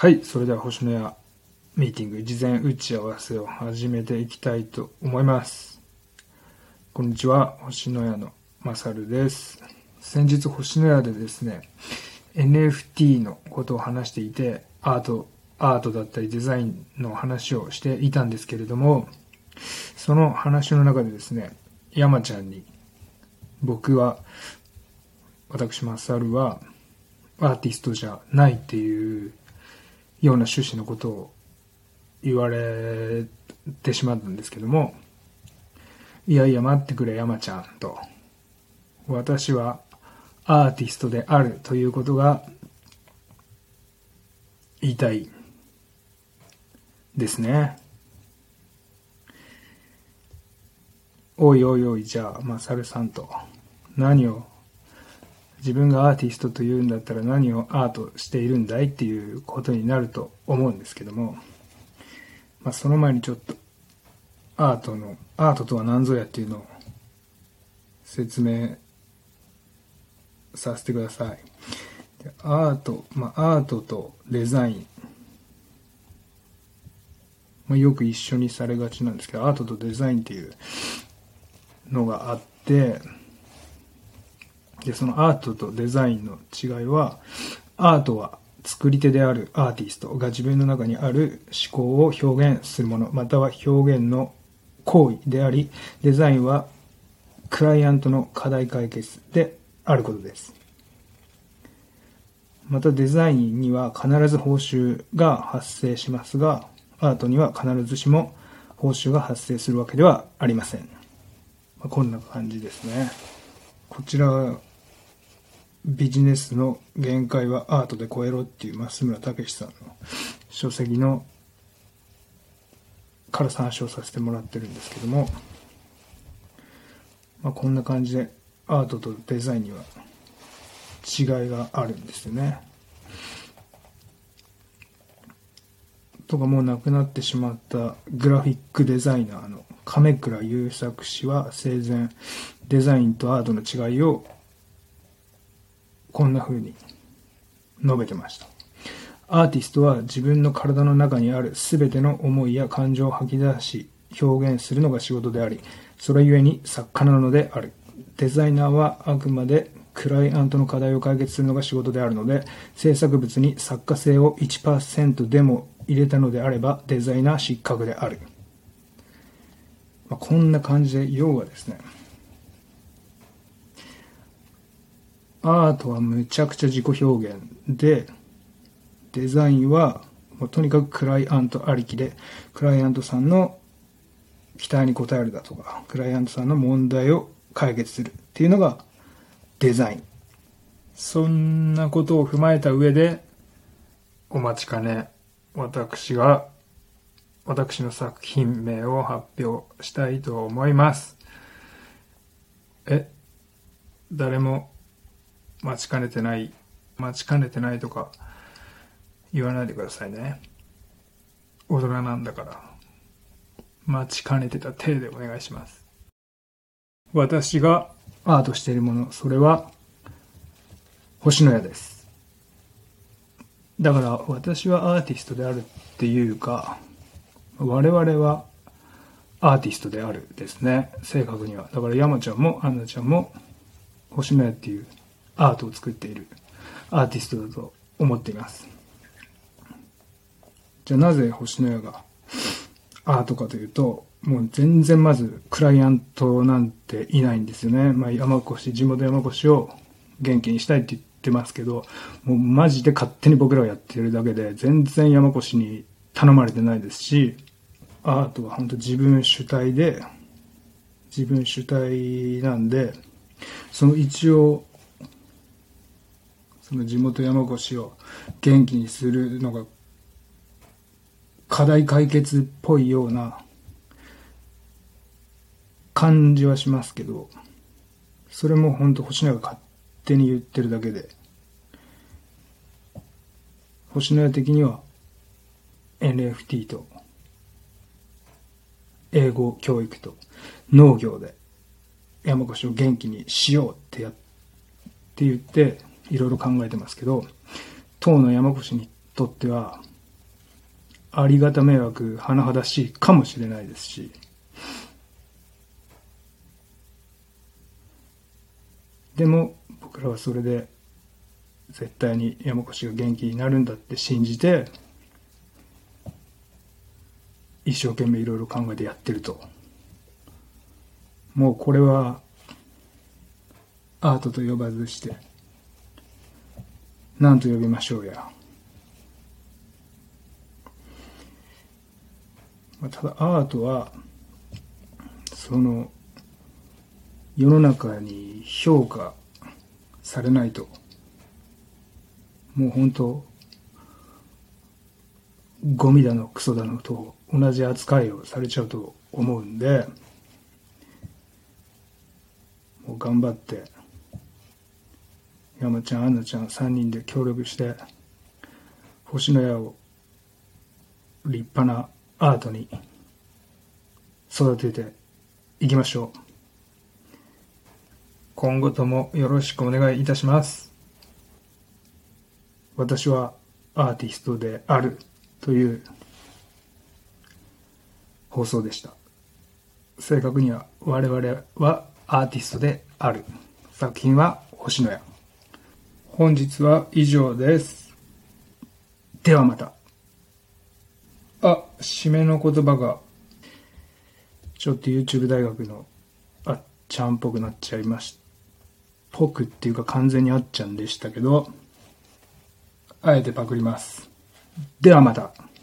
はい、それでは星のやミーティング事前打ち合わせを始めていきたいと思います。こんにちは、星のやのまさるです。先日星のやでですね、NFT のことを話していて、アート、アートだったりデザインの話をしていたんですけれども、その話の中でですね、山ちゃんに、僕は、私まさるは、アーティストじゃないっていうような趣旨のことを言われてしまったんですけども、いやいや待ってくれ山ちゃんと、私はアーティストであるということが言いたいですね。おいおいおい、じゃあ、まさるさんと、何を自分がアーティストというんだったら何をアートしているんだいっていうことになると思うんですけども、まあ、その前にちょっとアートのアートとは何ぞやっていうのを説明させてください。アート、まあ、アートとデザイン、まあ、よく一緒にされがちなんですけどアートとデザインっていうのがあってで、そのアートとデザインの違いは、アートは作り手であるアーティストが自分の中にある思考を表現するもの、または表現の行為であり、デザインはクライアントの課題解決であることです。またデザインには必ず報酬が発生しますが、アートには必ずしも報酬が発生するわけではありません。ま、こんな感じですね。こちらビジネスの限界はアートで超えろっていう増村武さんの書籍のから参照させてもらってるんですけども、まあ、こんな感じでアートとデザインには違いがあるんですよね。とかもう亡くなってしまったグラフィックデザイナーの亀倉優作氏は生前デザインとアートの違いをこんな風に述べてました。アーティストは自分の体の中にある全ての思いや感情を吐き出し表現するのが仕事であり、それゆえに作家なのである。デザイナーはあくまでクライアントの課題を解決するのが仕事であるので、制作物に作家性を1%でも入れたのであればデザイナー失格である。まあ、こんな感じで、要はですね、アートはむちゃくちゃ自己表現で、デザインはもうとにかくクライアントありきで、クライアントさんの期待に応えるだとか、クライアントさんの問題を解決するっていうのがデザイン。そんなことを踏まえた上で、お待ちかね、私が、私の作品名を発表したいと思います。え、誰も待ちかねてない、待ちかねてないとか言わないでくださいね。大人なんだから。待ちかねてた体でお願いします。私がアートしているもの、それは星の矢です。だから私はアーティストであるっていうか、我々はアーティストであるですね。正確には。だから山ちゃんもアンナちゃんも星の矢っていうアートを作っているアーティストだと思っています。じゃあなぜ星の矢がアートかというと、もう全然まずクライアントなんていないんですよね。まあ山越、地元山越を元気にしたいって言ってますけど、もうマジで勝手に僕らがやってるだけで、全然山越に頼まれてないですし、アートは本当自分主体で、自分主体なんで、その一応、その地元山越を元気にするのが課題解決っぽいような感じはしますけど、それも本当星野が勝手に言ってるだけで、星野的には NFT と英語教育と農業で山越を元気にしようってやって言っていろいろ考えてますけど、当の山越にとってはありがた迷惑、甚だしいかもしれないですし、でも僕らはそれで絶対に山越が元気になるんだって信じて一生懸命いろいろ考えてやってると。もうこれはアートと呼ばずして何と呼びましょうや、まあ、ただアートはその世の中に評価されないともう本当ゴミだのクソだのと同じ扱いをされちゃうと思うんでもう頑張って山ちゃんアンナちゃん3人で協力して星の矢を立派なアートに育てていきましょう。今後ともよろしくお願いいたします。私はアーティストであるという放送でした。正確には我々はアーティストである。作品は星野屋本日は以上です。ではまた。あ締めの言葉がちょっと YouTube 大学のあっちゃんっぽくなっちゃいましたぽくっていうか完全にあっちゃんでしたけどあえてパクります。ではまた